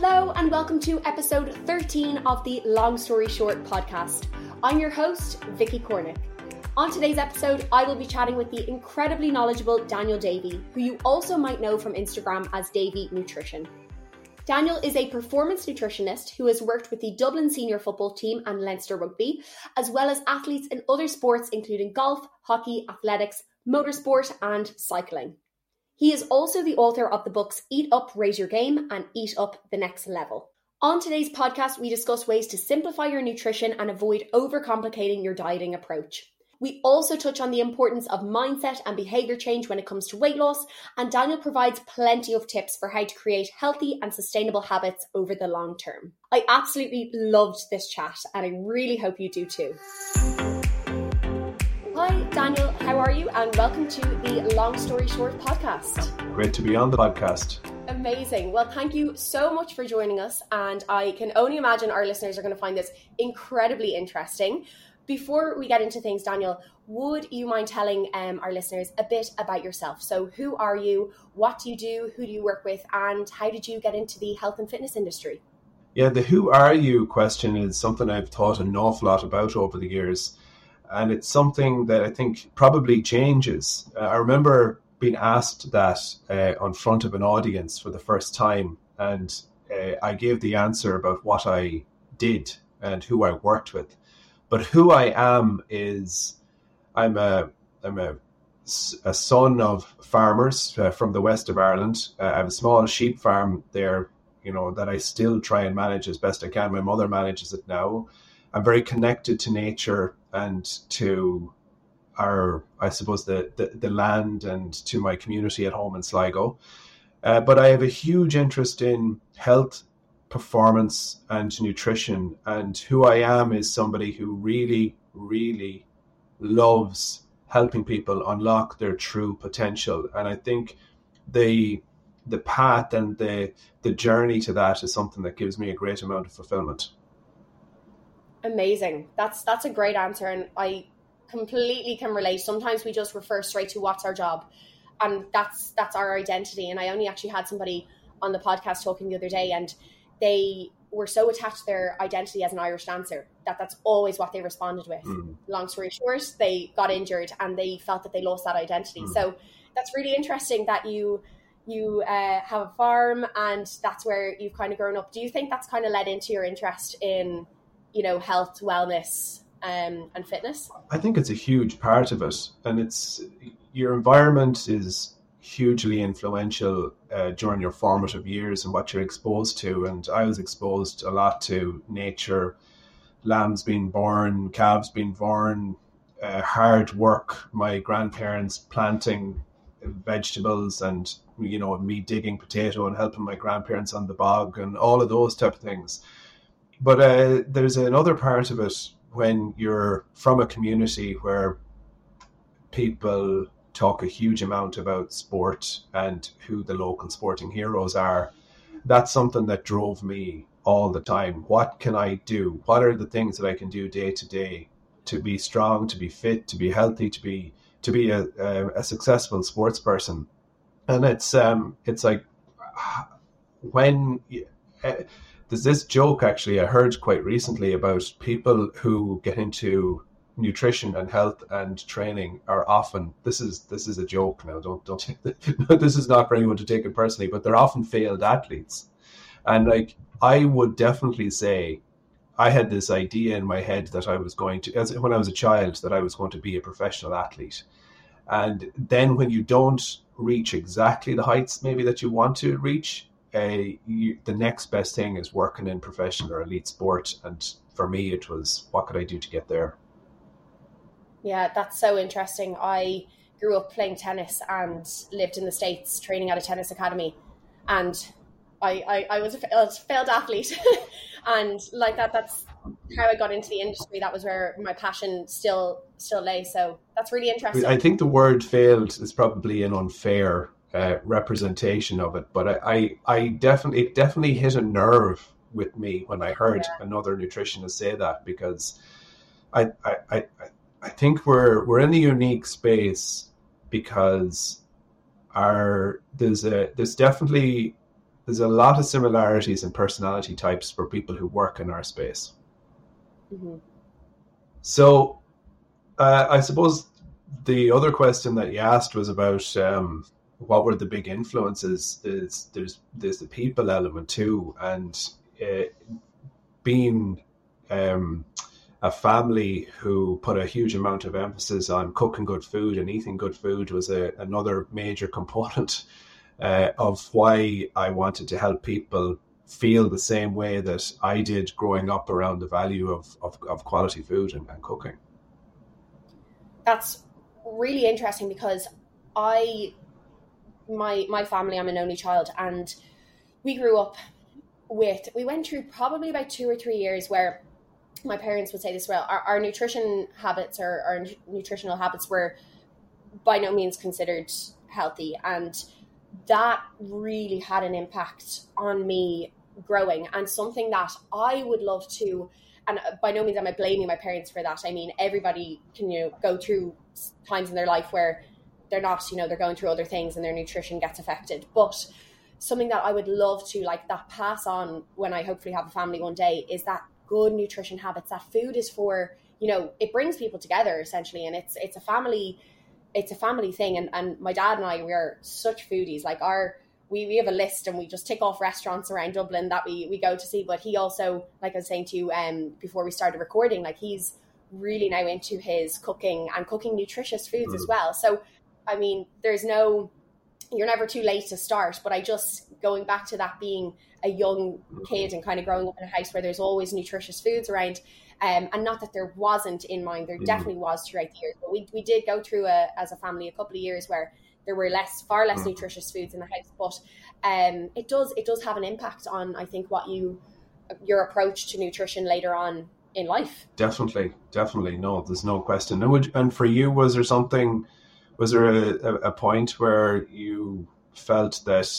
Hello, and welcome to episode 13 of the Long Story Short podcast. I'm your host, Vicky Cornick. On today's episode, I will be chatting with the incredibly knowledgeable Daniel Davey, who you also might know from Instagram as Davey Nutrition. Daniel is a performance nutritionist who has worked with the Dublin senior football team and Leinster rugby, as well as athletes in other sports including golf, hockey, athletics, motorsport, and cycling. He is also the author of the books Eat Up, Raise Your Game and Eat Up the Next Level. On today's podcast, we discuss ways to simplify your nutrition and avoid overcomplicating your dieting approach. We also touch on the importance of mindset and behavior change when it comes to weight loss, and Daniel provides plenty of tips for how to create healthy and sustainable habits over the long term. I absolutely loved this chat, and I really hope you do too. Hi, Daniel. How are you? And welcome to the Long Story Short podcast. Great to be on the podcast. Amazing. Well, thank you so much for joining us. And I can only imagine our listeners are going to find this incredibly interesting. Before we get into things, Daniel, would you mind telling um, our listeners a bit about yourself? So, who are you? What do you do? Who do you work with? And how did you get into the health and fitness industry? Yeah, the who are you question is something I've thought an awful lot about over the years and it's something that I think probably changes. Uh, I remember being asked that uh, on front of an audience for the first time, and uh, I gave the answer about what I did and who I worked with. But who I am is I'm a I'm a, a son of farmers uh, from the west of Ireland. Uh, I have a small sheep farm there, you know, that I still try and manage as best I can. My mother manages it now. I'm very connected to nature and to our, I suppose, the, the, the land and to my community at home in Sligo. Uh, but I have a huge interest in health, performance, and nutrition. And who I am is somebody who really, really loves helping people unlock their true potential. And I think the the path and the the journey to that is something that gives me a great amount of fulfillment. Amazing. That's that's a great answer, and I completely can relate. Sometimes we just refer straight to what's our job, and that's that's our identity. And I only actually had somebody on the podcast talking the other day, and they were so attached to their identity as an Irish dancer that that's always what they responded with. Mm. Long story short, they got injured and they felt that they lost that identity. Mm. So that's really interesting that you you uh, have a farm and that's where you've kind of grown up. Do you think that's kind of led into your interest in you know, health, wellness, um, and fitness? I think it's a huge part of it, and it's your environment is hugely influential uh, during your formative years and what you're exposed to. And I was exposed a lot to nature, lambs being born, calves being born, uh, hard work. My grandparents planting vegetables and you know me digging potato and helping my grandparents on the bog and all of those type of things but uh, there's another part of it when you're from a community where people talk a huge amount about sport and who the local sporting heroes are. That's something that drove me all the time. What can I do? What are the things that I can do day to day to be strong, to be fit, to be healthy, to be to be a, a, a successful sports person? And it's um it's like when. Uh, there's this joke actually I heard quite recently about people who get into nutrition and health and training are often this is this is a joke now don't don't this is not for anyone to take it personally but they're often failed athletes. And like I would definitely say I had this idea in my head that I was going to as when I was a child that I was going to be a professional athlete. And then when you don't reach exactly the heights maybe that you want to reach a you, the next best thing is working in professional or elite sport. And for me, it was what could I do to get there? Yeah, that's so interesting. I grew up playing tennis and lived in the States training at a tennis academy. And I, I, I was a failed athlete. and like that, that's how I got into the industry. That was where my passion still still lay. So that's really interesting. I think the word failed is probably an unfair uh, representation of it. But I, I, I, definitely, it definitely hit a nerve with me when I heard yeah. another nutritionist say that because I, I, I, I think we're we're in a unique space because our there's a there's definitely there's a lot of similarities in personality types for people who work in our space. Mm-hmm. So, uh, I suppose the other question that you asked was about um, what were the big influences. There's, there's there's the people element too, and uh, being um, a family who put a huge amount of emphasis on cooking good food and eating good food was a, another major component uh, of why I wanted to help people feel the same way that I did growing up around the value of, of, of quality food and, and cooking. That's really interesting because I, my my family, I'm an only child, and we grew up with. We went through probably about two or three years where my parents would say this well. Our, our nutrition habits or our nutritional habits were by no means considered healthy, and that really had an impact on me growing and something that I would love to and by no means am I blaming my parents for that. I mean, everybody can you know go through times in their life where they're not, you know, they're going through other things and their nutrition gets affected. But something that I would love to like that pass on when I hopefully have a family one day is that good nutrition habits. That food is for, you know, it brings people together essentially, and it's it's a family, it's a family thing. And and my dad and I we are such foodies. Like our we, we have a list and we just tick off restaurants around Dublin that we, we go to see. But he also, like I was saying to you um, before we started recording, like he's really now into his cooking and cooking nutritious foods mm. as well. So, I mean, there's no, you're never too late to start. But I just, going back to that being a young kid and kind of growing up in a house where there's always nutritious foods around. Um, and not that there wasn't in mine, there mm. definitely was throughout the years. But we, we did go through a, as a family a couple of years where there were less, far less mm. nutritious foods in the house. But um, it does, it does have an impact on, I think, what you, your approach to nutrition later on in life. Definitely, definitely. No, there's no question. And for you, was there something? Was there a, a point where you felt that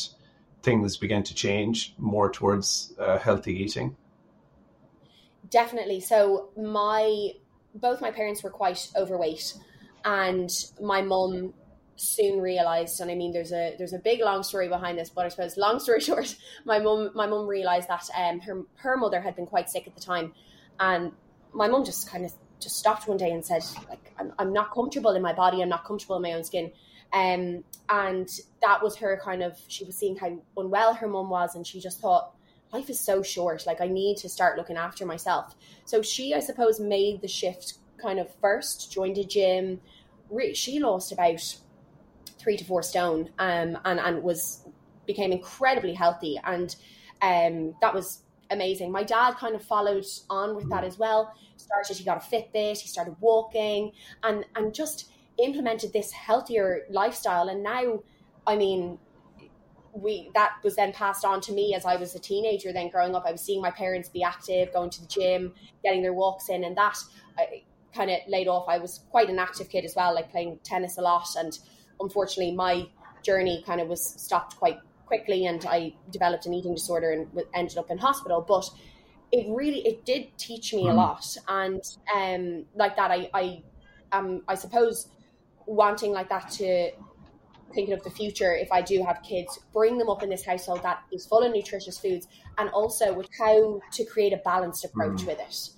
things began to change more towards uh, healthy eating? Definitely. So my both my parents were quite overweight, and my mum soon realized and i mean there's a there's a big long story behind this but i suppose long story short my mum my mum realized that um her her mother had been quite sick at the time and my mum just kind of just stopped one day and said like I'm, I'm not comfortable in my body i'm not comfortable in my own skin um and that was her kind of she was seeing how unwell her mum was and she just thought life is so short like i need to start looking after myself so she i suppose made the shift kind of first joined a gym she lost about three to four stone um, and, and was became incredibly healthy. And um, that was amazing. My dad kind of followed on with that as well. Started, he got a Fitbit, he started walking and, and just implemented this healthier lifestyle. And now, I mean, we that was then passed on to me as I was a teenager. Then growing up, I was seeing my parents be active, going to the gym, getting their walks in, and that kind of laid off. I was quite an active kid as well, like playing tennis a lot, and unfortunately, my journey kind of was stopped quite quickly, and I developed an eating disorder and ended up in hospital. But it really it did teach me mm. a lot, and um, like that, I I um I suppose wanting like that to thinking of the future if I do have kids, bring them up in this household that is full of nutritious foods and also with how to create a balanced approach mm. with it.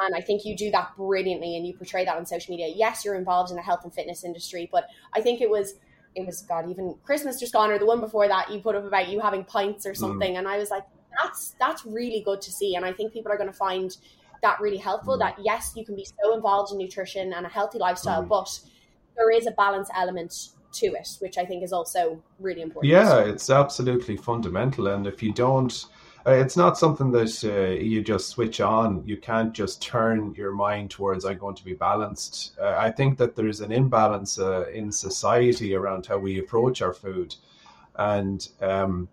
And I think you do that brilliantly and you portray that on social media. Yes, you're involved in the health and fitness industry, but I think it was it was God, even Christmas just gone or the one before that you put up about you having pints or mm. something. Mm. And I was like, that's that's really good to see. And I think people are gonna find that really helpful mm. that yes, you can be so involved in nutrition and a healthy lifestyle, mm. but there is a balance element to it, which I think is also really important. Yeah, it's absolutely fundamental. And if you don't uh, it's not something that uh, you just switch on. You can't just turn your mind towards I'm going to be balanced. Uh, I think that there's an imbalance uh, in society around how we approach our food, and um,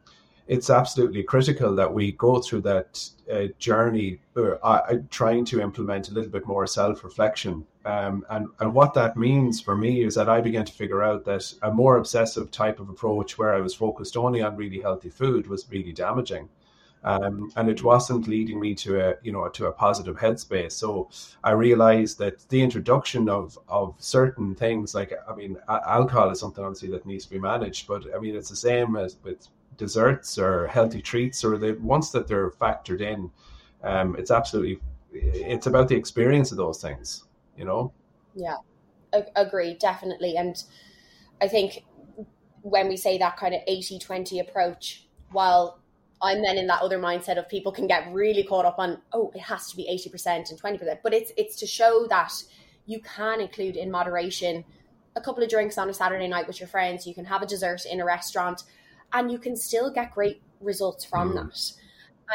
it's absolutely critical that we go through that uh, journey, uh, trying to implement a little bit more self-reflection. Um, and and what that means for me is that I began to figure out that a more obsessive type of approach, where I was focused only on really healthy food, was really damaging um, and it wasn't leading me to a you know to a positive headspace. So I realized that the introduction of of certain things like I mean alcohol is something obviously that needs to be managed, but I mean it's the same as with desserts or healthy treats or the ones that they're factored in, um, it's absolutely it's about the experience of those things, you know. Yeah, agree definitely, and I think when we say that kind of 80-20 approach, while I'm then in that other mindset of people can get really caught up on, oh, it has to be 80% and 20%. But it's it's to show that you can include in moderation a couple of drinks on a Saturday night with your friends. You can have a dessert in a restaurant and you can still get great results from mm. that.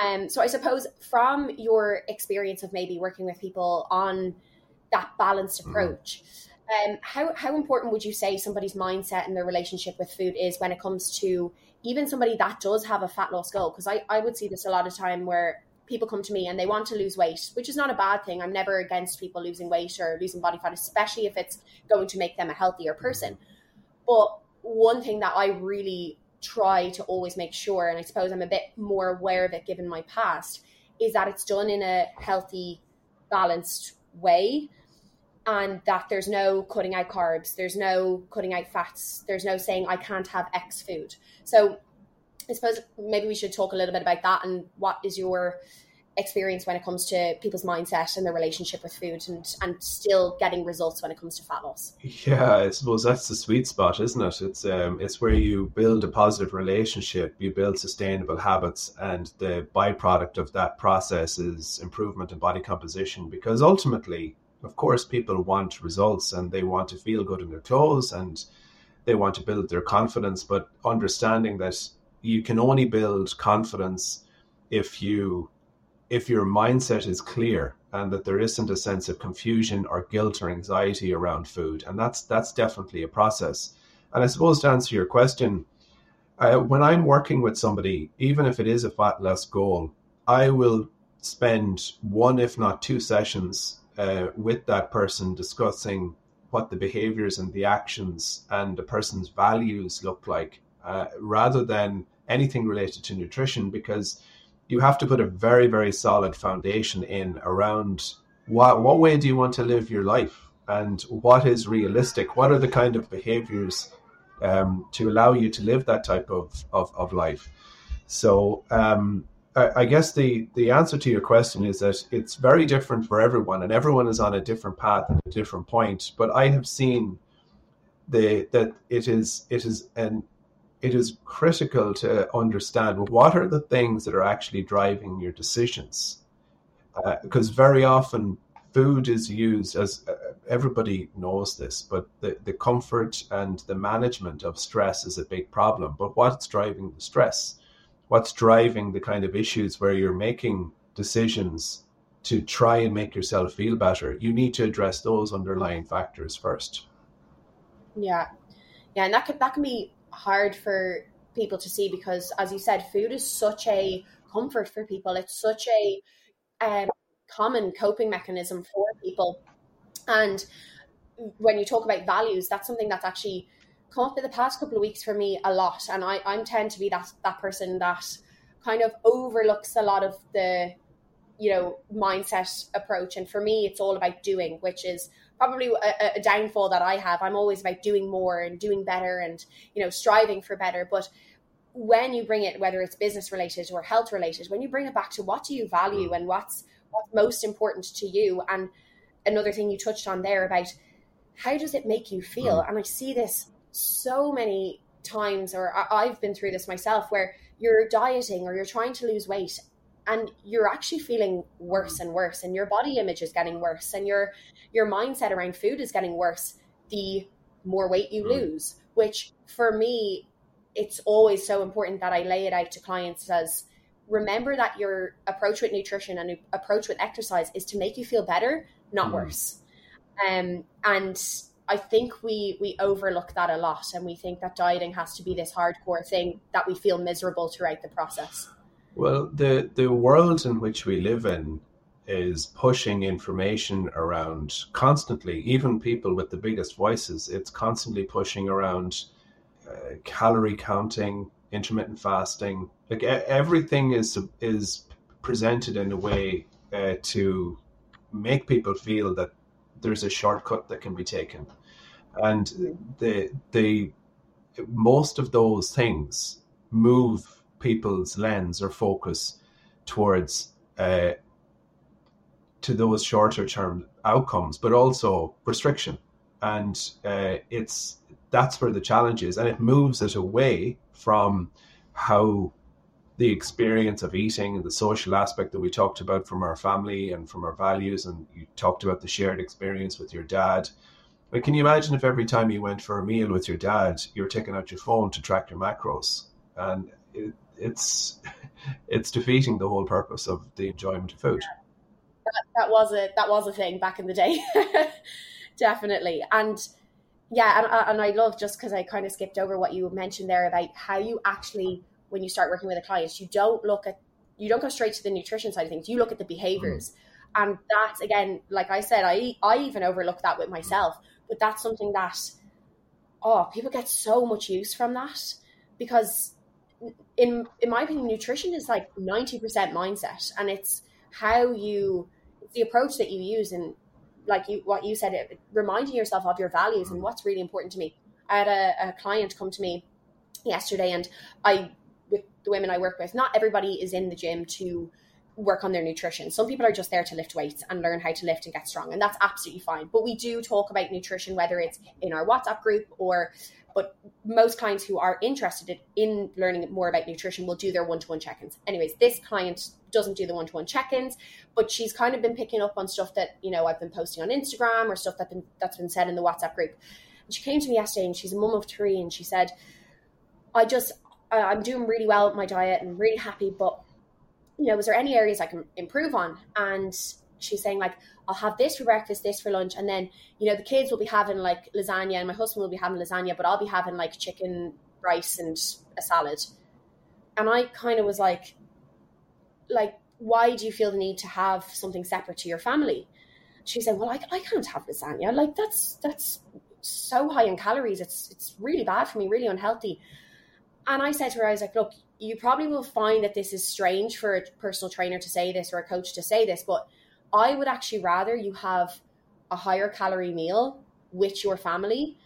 Um, so I suppose from your experience of maybe working with people on that balanced mm-hmm. approach, mm. um, how, how important would you say somebody's mindset and their relationship with food is when it comes to even somebody that does have a fat loss goal? Because I, I would see this a lot of time where people come to me and they want to lose weight, which is not a bad thing. I'm never against people losing weight or losing body fat, especially if it's going to make them a healthier person. But one thing that I really try to always make sure, and I suppose I'm a bit more aware of it given my past, is that it's done in a healthy, balanced way. And that there's no cutting out carbs, there's no cutting out fats, there's no saying I can't have X food. So I suppose maybe we should talk a little bit about that and what is your experience when it comes to people's mindset and their relationship with food and, and still getting results when it comes to fat loss. Yeah, I suppose that's the sweet spot, isn't it? It's um, it's where you build a positive relationship, you build sustainable habits, and the byproduct of that process is improvement in body composition. Because ultimately, of course, people want results and they want to feel good in their clothes and they want to build their confidence, but understanding that you can only build confidence if you if your mindset is clear and that there isn't a sense of confusion or guilt or anxiety around food and that's that's definitely a process. And i suppose to answer your question uh, when i'm working with somebody even if it is a fat loss goal i will spend one if not two sessions uh, with that person discussing what the behaviors and the actions and the person's values look like uh, rather than anything related to nutrition because you have to put a very very solid foundation in around what what way do you want to live your life? And what is realistic? What are the kind of behaviors um, to allow you to live that type of of, of life? So um, I, I guess the the answer to your question is that it's very different for everyone and everyone is on a different path at a different point. But i have seen the that it is it is an it is critical to understand what are the things that are actually driving your decisions. Uh, because very often food is used as uh, everybody knows this, but the, the comfort and the management of stress is a big problem. But what's driving the stress? What's driving the kind of issues where you're making decisions to try and make yourself feel better? You need to address those underlying factors first. Yeah. Yeah, and that could that can be hard for people to see because, as you said, food is such a comfort for people. It's such a um, common coping mechanism for people. And when you talk about values, that's something that's actually come up in the past couple of weeks for me a lot. And I, I tend to be that that person that kind of overlooks a lot of the you know mindset approach and for me it's all about doing which is probably a, a, downfall that I have. I'm always about doing more and doing better and you know striving for better. But when you bring it, whether it's business related or health related, when you bring it back to what do you value mm. and what's what's most important to you, and another thing you touched on there about how does it make you feel, mm. and I see this so many times, or I've been through this myself, where you're dieting or you're trying to lose weight and you're actually feeling worse and worse and your body image is getting worse and your your mindset around food is getting worse the more weight you mm. lose which for me it's always so important that i lay it out to clients as remember that your approach with nutrition and approach with exercise is to make you feel better not mm. worse um, and i think we we overlook that a lot and we think that dieting has to be this hardcore thing that we feel miserable throughout the process well, the the world in which we live in is pushing information around constantly. Even people with the biggest voices, it's constantly pushing around uh, calorie counting, intermittent fasting. Like everything is is presented in a way uh, to make people feel that there's a shortcut that can be taken, and the the most of those things move people's lens or focus towards uh, to those shorter term outcomes, but also restriction. And uh, it's that's where the challenge is, and it moves it away from how the experience of eating and the social aspect that we talked about from our family and from our values, and you talked about the shared experience with your dad. Like, can you imagine if every time you went for a meal with your dad, you were taking out your phone to track your macros? And it, it's it's defeating the whole purpose of the enjoyment of food. That, that was a that was a thing back in the day, definitely. And yeah, and, and I love just because I kind of skipped over what you mentioned there about how you actually, when you start working with a client, you don't look at you don't go straight to the nutrition side of things. You look at the behaviors. Mm. And that's again, like I said, I I even overlook that with myself. But that's something that oh, people get so much use from that because in in my opinion, nutrition is like ninety percent mindset, and it's how you it's the approach that you use and like you what you said, it, reminding yourself of your values and what's really important to me. I had a, a client come to me yesterday, and I with the women I work with, not everybody is in the gym to work on their nutrition. Some people are just there to lift weights and learn how to lift and get strong, and that's absolutely fine. But we do talk about nutrition, whether it's in our WhatsApp group or but most clients who are interested in learning more about nutrition will do their one-to-one check-ins anyways this client doesn't do the one-to-one check-ins but she's kind of been picking up on stuff that you know i've been posting on instagram or stuff that been, that's been said in the whatsapp group and she came to me yesterday and she's a mum of three and she said i just i'm doing really well with my diet and really happy but you know is there any areas i can improve on and she's saying like I'll have this for breakfast, this for lunch, and then you know the kids will be having like lasagna, and my husband will be having lasagna, but I'll be having like chicken, rice, and a salad. And I kind of was like, like, why do you feel the need to have something separate to your family? She said, well, I, I can't have lasagna. Like that's that's so high in calories. It's it's really bad for me, really unhealthy. And I said to her, I was like, look, you probably will find that this is strange for a personal trainer to say this or a coach to say this, but I would actually rather you have a higher calorie meal with your family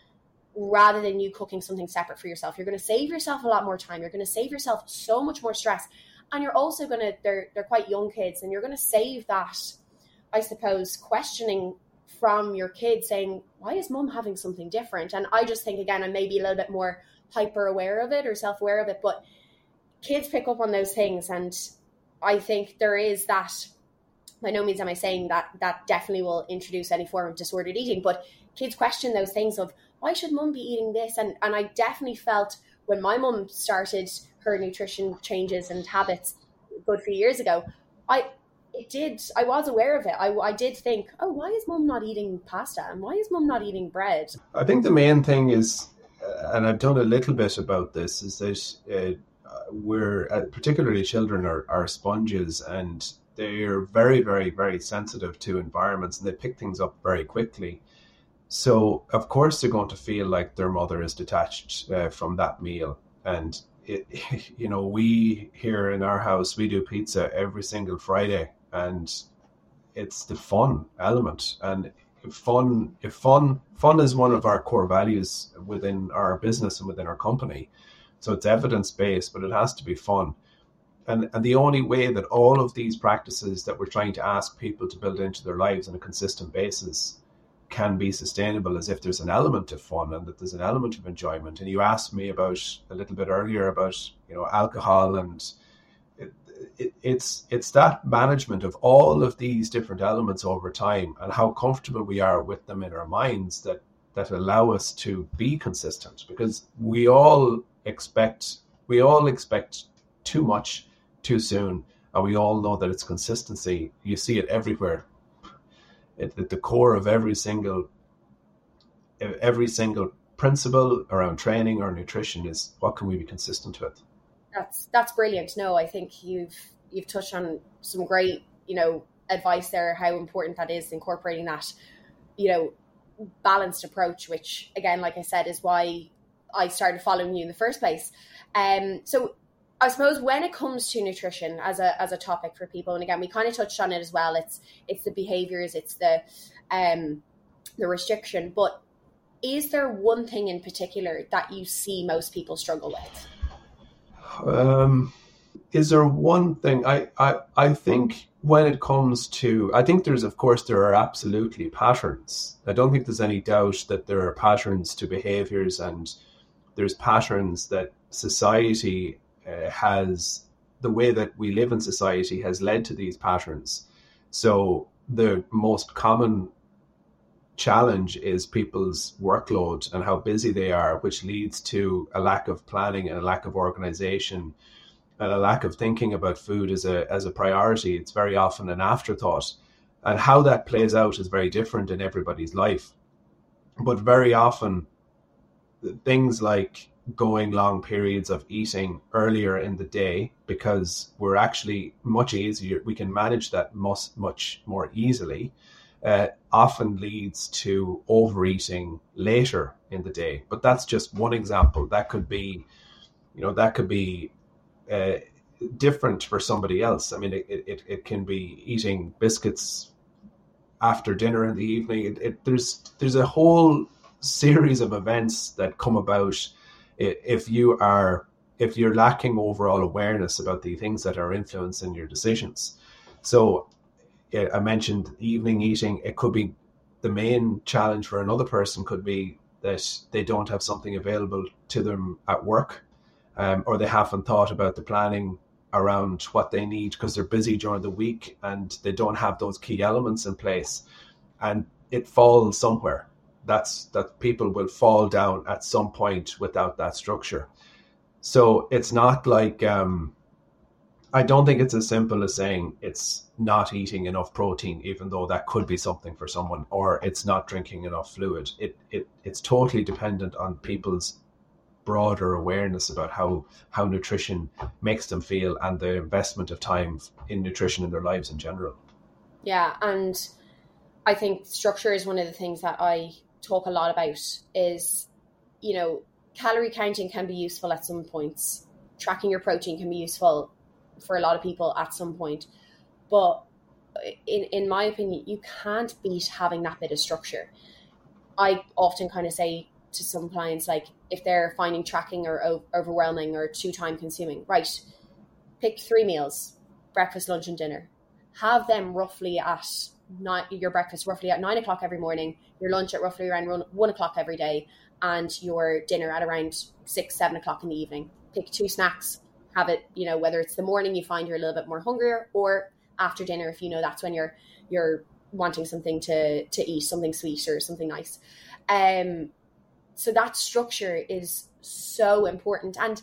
rather than you cooking something separate for yourself. You're going to save yourself a lot more time. You're going to save yourself so much more stress. And you're also going to, they're, they're quite young kids, and you're going to save that, I suppose, questioning from your kids saying, why is mom having something different? And I just think, again, I'm maybe a little bit more hyper aware of it or self aware of it, but kids pick up on those things. And I think there is that by no means am I saying that that definitely will introduce any form of disordered eating, but kids question those things of why should mum be eating this? And and I definitely felt when my mum started her nutrition changes and habits good few years ago, I it did I was aware of it. I, I did think, oh, why is mum not eating pasta and why is mum not eating bread? I think the main thing is, and I've done a little bit about this, is that. Uh, we're uh, particularly children are, are sponges and they're very, very, very sensitive to environments and they pick things up very quickly. So, of course, they're going to feel like their mother is detached uh, from that meal. And, it, you know, we here in our house, we do pizza every single Friday and it's the fun element. And fun, if fun, fun is one of our core values within our business and within our company. So it's evidence based, but it has to be fun. And, and the only way that all of these practices that we're trying to ask people to build into their lives on a consistent basis can be sustainable is if there's an element of fun and that there's an element of enjoyment. And you asked me about a little bit earlier about you know alcohol and it, it, it's it's that management of all of these different elements over time and how comfortable we are with them in our minds that that allow us to be consistent because we all expect we all expect too much too soon. And we all know that it's consistency. You see it everywhere. It, at the core of every single every single principle around training or nutrition is what can we be consistent with. That's that's brilliant. No, I think you've you've touched on some great, you know, advice there, how important that is incorporating that, you know, balanced approach, which again, like I said, is why I started following you in the first place. Um, so I suppose when it comes to nutrition as a as a topic for people, and again we kind of touched on it as well. It's it's the behaviors, it's the um the restriction. But is there one thing in particular that you see most people struggle with? Um, is there one thing I, I I think when it comes to I think there's of course there are absolutely patterns. I don't think there's any doubt that there are patterns to behaviors and there's patterns that society uh, has the way that we live in society has led to these patterns. So the most common challenge is people's workload and how busy they are, which leads to a lack of planning and a lack of organization and a lack of thinking about food as a as a priority. It's very often an afterthought. And how that plays out is very different in everybody's life. But very often things like going long periods of eating earlier in the day because we're actually much easier we can manage that much much more easily uh, often leads to overeating later in the day. But that's just one example. That could be you know that could be uh, different for somebody else. I mean it, it, it can be eating biscuits after dinner in the evening. It, it, there's there's a whole series of events that come about if you are if you're lacking overall awareness about the things that are influencing your decisions. So I mentioned evening eating. It could be the main challenge for another person could be that they don't have something available to them at work, um, or they haven't thought about the planning around what they need because they're busy during the week and they don't have those key elements in place, and it falls somewhere that's that people will fall down at some point without that structure. So it's not like um, I don't think it's as simple as saying it's not eating enough protein, even though that could be something for someone, or it's not drinking enough fluid. It it it's totally dependent on people's broader awareness about how how nutrition makes them feel and the investment of time in nutrition in their lives in general. Yeah, and I think structure is one of the things that I talk a lot about is, you know, calorie counting can be useful at some points. Tracking your protein can be useful for a lot of people at some point. But in in my opinion, you can't beat having that bit of structure. I often kind of say to some clients like if they're finding tracking or overwhelming or too time consuming, right? Pick three meals: breakfast, lunch, and dinner. Have them roughly at nine, your breakfast roughly at nine o'clock every morning, your lunch at roughly around one, one o'clock every day, and your dinner at around six, seven o'clock in the evening. Pick two snacks, have it, you know, whether it's the morning you find you're a little bit more hungrier or after dinner if you know that's when you're you're wanting something to to eat, something sweet or something nice. Um so that structure is so important. And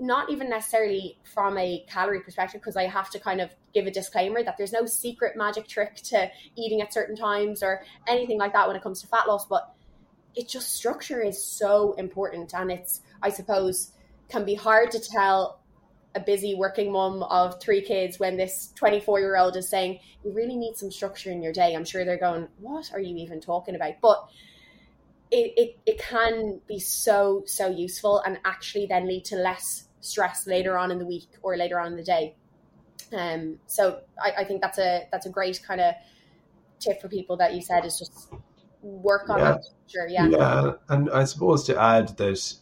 not even necessarily from a calorie perspective, because I have to kind of give a disclaimer that there's no secret magic trick to eating at certain times or anything like that when it comes to fat loss. But it just structure is so important. And it's, I suppose, can be hard to tell a busy working mom of three kids when this 24 year old is saying, You really need some structure in your day. I'm sure they're going, What are you even talking about? But it, it, it can be so, so useful and actually then lead to less stress later on in the week or later on in the day. Um, so I, I think that's a that's a great kind of tip for people that you said is just work on yeah. that structure. Yeah. Yeah. And I suppose to add that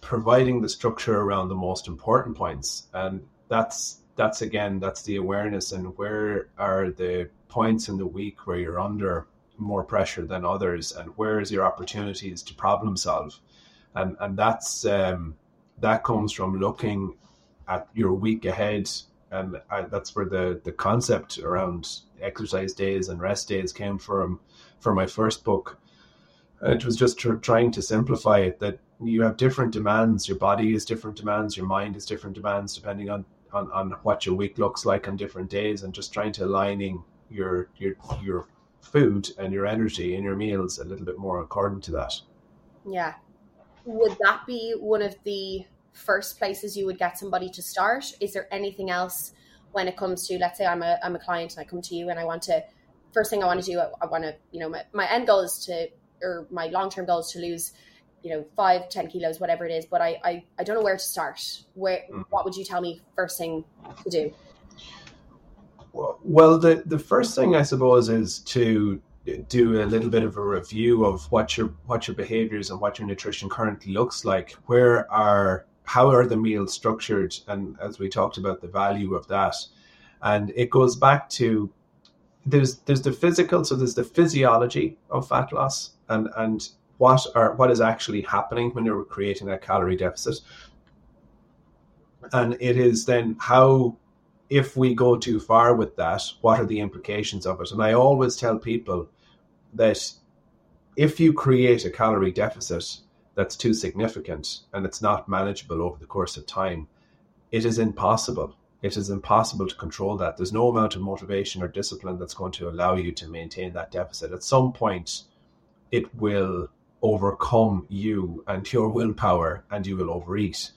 providing the structure around the most important points and that's that's again that's the awareness and where are the points in the week where you're under more pressure than others and where is your opportunities to problem solve? And and that's um, that comes from looking at your week ahead and I, that's where the the concept around exercise days and rest days came from for my first book. It was just tr- trying to simplify it that you have different demands. Your body is different demands your mind is different demands depending on on, on what your week looks like on different days and just trying to aligning your your your food and your energy and your meals a little bit more according to that. Yeah. Would that be one of the first places you would get somebody to start? Is there anything else when it comes to, let's say I'm a, I'm a client and I come to you and I want to, first thing I want to do, I, I want to, you know, my, my end goal is to, or my long-term goal is to lose, you know, five, 10 kilos, whatever it is, but I, I, I don't know where to start. Where, mm. what would you tell me first thing to do? Well, the the first thing I suppose is to do a little bit of a review of what your what your behaviors and what your nutrition currently looks like. Where are how are the meals structured? And as we talked about, the value of that. And it goes back to there's there's the physical, so there's the physiology of fat loss and and what are what is actually happening when you're creating that calorie deficit. And it is then how if we go too far with that, what are the implications of it? And I always tell people that if you create a calorie deficit that's too significant and it's not manageable over the course of time, it is impossible. It is impossible to control that. There's no amount of motivation or discipline that's going to allow you to maintain that deficit. At some point, it will overcome you and your willpower and you will overeat.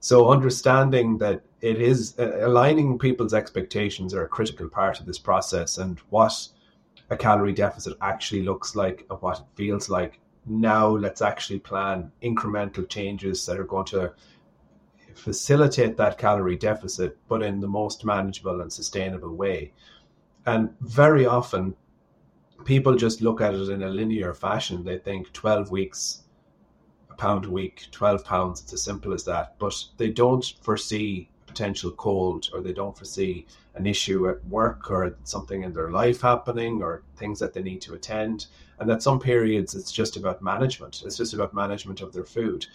So, understanding that it is uh, aligning people's expectations are a critical part of this process and what a calorie deficit actually looks like and what it feels like. Now, let's actually plan incremental changes that are going to facilitate that calorie deficit, but in the most manageable and sustainable way. And very often, people just look at it in a linear fashion. They think 12 weeks, pound a week, 12 pounds, it's as simple as that. But they don't foresee potential cold or they don't foresee an issue at work or something in their life happening or things that they need to attend. And that some periods it's just about management. It's just about management of their food.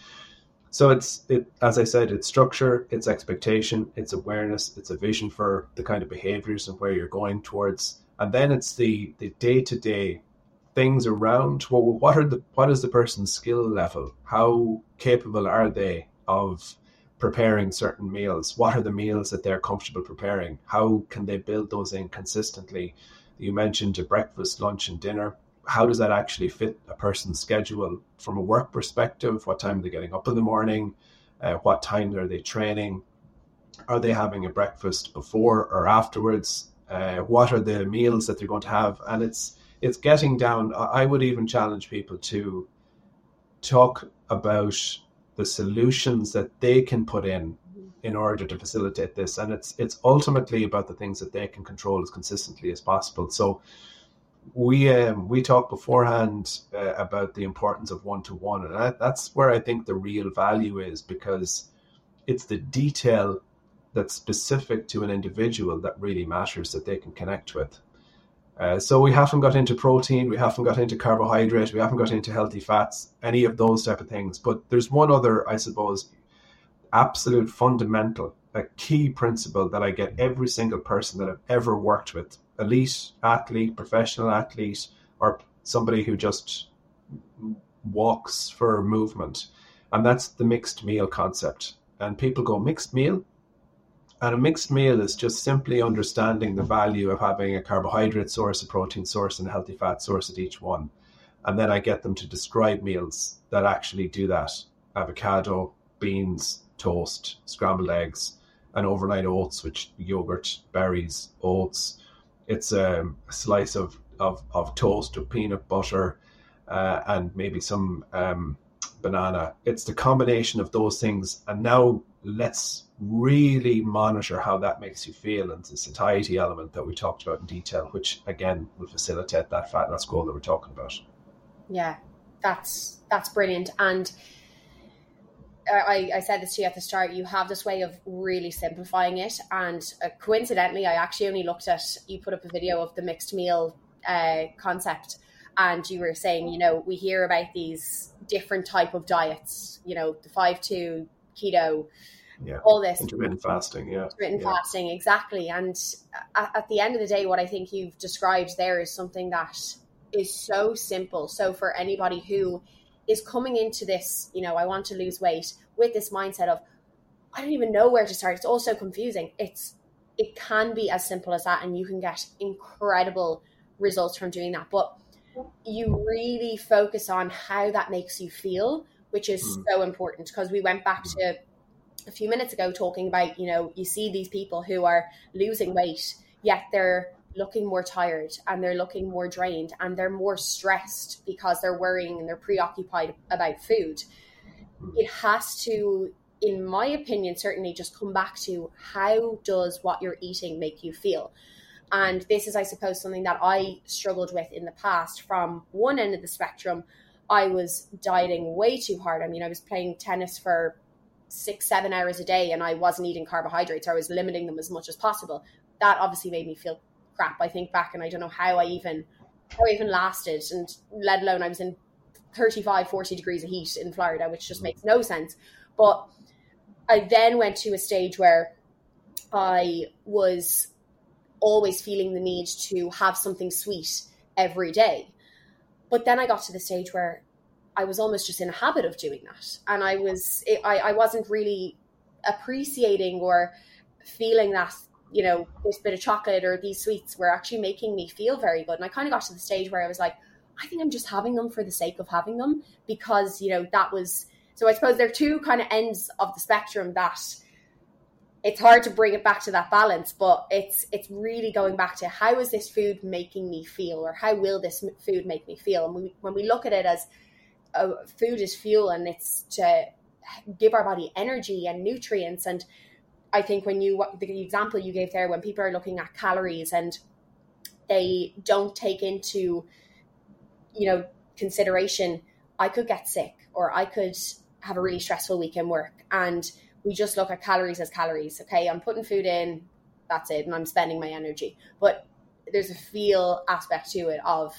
So it's it as I said, it's structure, it's expectation, it's awareness, it's a vision for the kind of behaviors and where you're going towards. And then it's the the day to day things around well, what are the what is the person's skill level? How capable are they of preparing certain meals? What are the meals that they're comfortable preparing? How can they build those in consistently? You mentioned a breakfast, lunch, and dinner. How does that actually fit a person's schedule from a work perspective? What time are they getting up in the morning? Uh, what time are they training? Are they having a breakfast before or afterwards? Uh, what are the meals that they're going to have? And it's it's getting down. I would even challenge people to talk about the solutions that they can put in in order to facilitate this. And it's it's ultimately about the things that they can control as consistently as possible. So we um, we talked beforehand uh, about the importance of one to one and I, that's where i think the real value is because it's the detail that's specific to an individual that really matters that they can connect with uh, so we haven't got into protein, we haven't got into carbohydrate, we haven't got into healthy fats, any of those type of things. But there's one other, I suppose, absolute fundamental, a key principle that I get every single person that I've ever worked with, elite athlete, professional athlete, or somebody who just walks for movement, and that's the mixed meal concept. And people go mixed meal, and a mixed meal is just simply understanding the value of having a carbohydrate source, a protein source, and a healthy fat source at each one. And then I get them to describe meals that actually do that avocado, beans, toast, scrambled eggs, and overnight oats, which yogurt, berries, oats. It's a slice of, of, of toast with peanut butter uh, and maybe some um, banana. It's the combination of those things. And now let's really monitor how that makes you feel and the satiety element that we talked about in detail, which again will facilitate that fat loss goal that we're talking about. Yeah, that's that's brilliant. And I, I said this to you at the start. You have this way of really simplifying it, and uh, coincidentally, I actually only looked at you put up a video of the mixed meal uh, concept, and you were saying, you know, we hear about these different type of diets, you know, the five two keto, yeah. all this intermittent fasting, yeah, intermittent yeah. fasting, exactly. And at, at the end of the day, what I think you've described there is something that is so simple. So for anybody who is coming into this, you know, I want to lose weight with this mindset of I don't even know where to start. It's also confusing. It's it can be as simple as that, and you can get incredible results from doing that. But you really focus on how that makes you feel, which is mm. so important because we went back to a few minutes ago talking about, you know, you see these people who are losing weight, yet they're looking more tired and they're looking more drained and they're more stressed because they're worrying and they're preoccupied about food. It has to, in my opinion, certainly just come back to how does what you're eating make you feel? And this is, I suppose, something that I struggled with in the past. From one end of the spectrum, I was dieting way too hard. I mean, I was playing tennis for six, seven hours a day and I wasn't eating carbohydrates, I was limiting them as much as possible. That obviously made me feel crap. I think back and I don't know how I even how I even lasted and let alone I was in 35, 40 degrees of heat in Florida, which just mm. makes no sense. But I then went to a stage where I was always feeling the need to have something sweet every day. But then I got to the stage where I was almost just in a habit of doing that. And I was, I, I wasn't really appreciating or feeling that, you know, this bit of chocolate or these sweets were actually making me feel very good. And I kind of got to the stage where I was like, I think I'm just having them for the sake of having them because, you know, that was, so I suppose there are two kind of ends of the spectrum that it's hard to bring it back to that balance but it's it's really going back to how is this food making me feel or how will this food make me feel? And we, when we look at it as uh, food is fuel and it's to give our body energy and nutrients. And i think when you the example you gave there when people are looking at calories and they don't take into you know consideration i could get sick or i could have a really stressful week in work. And we just look at calories as calories. Okay, I'm putting food in, that's it, and I'm spending my energy. But there's a feel aspect to it of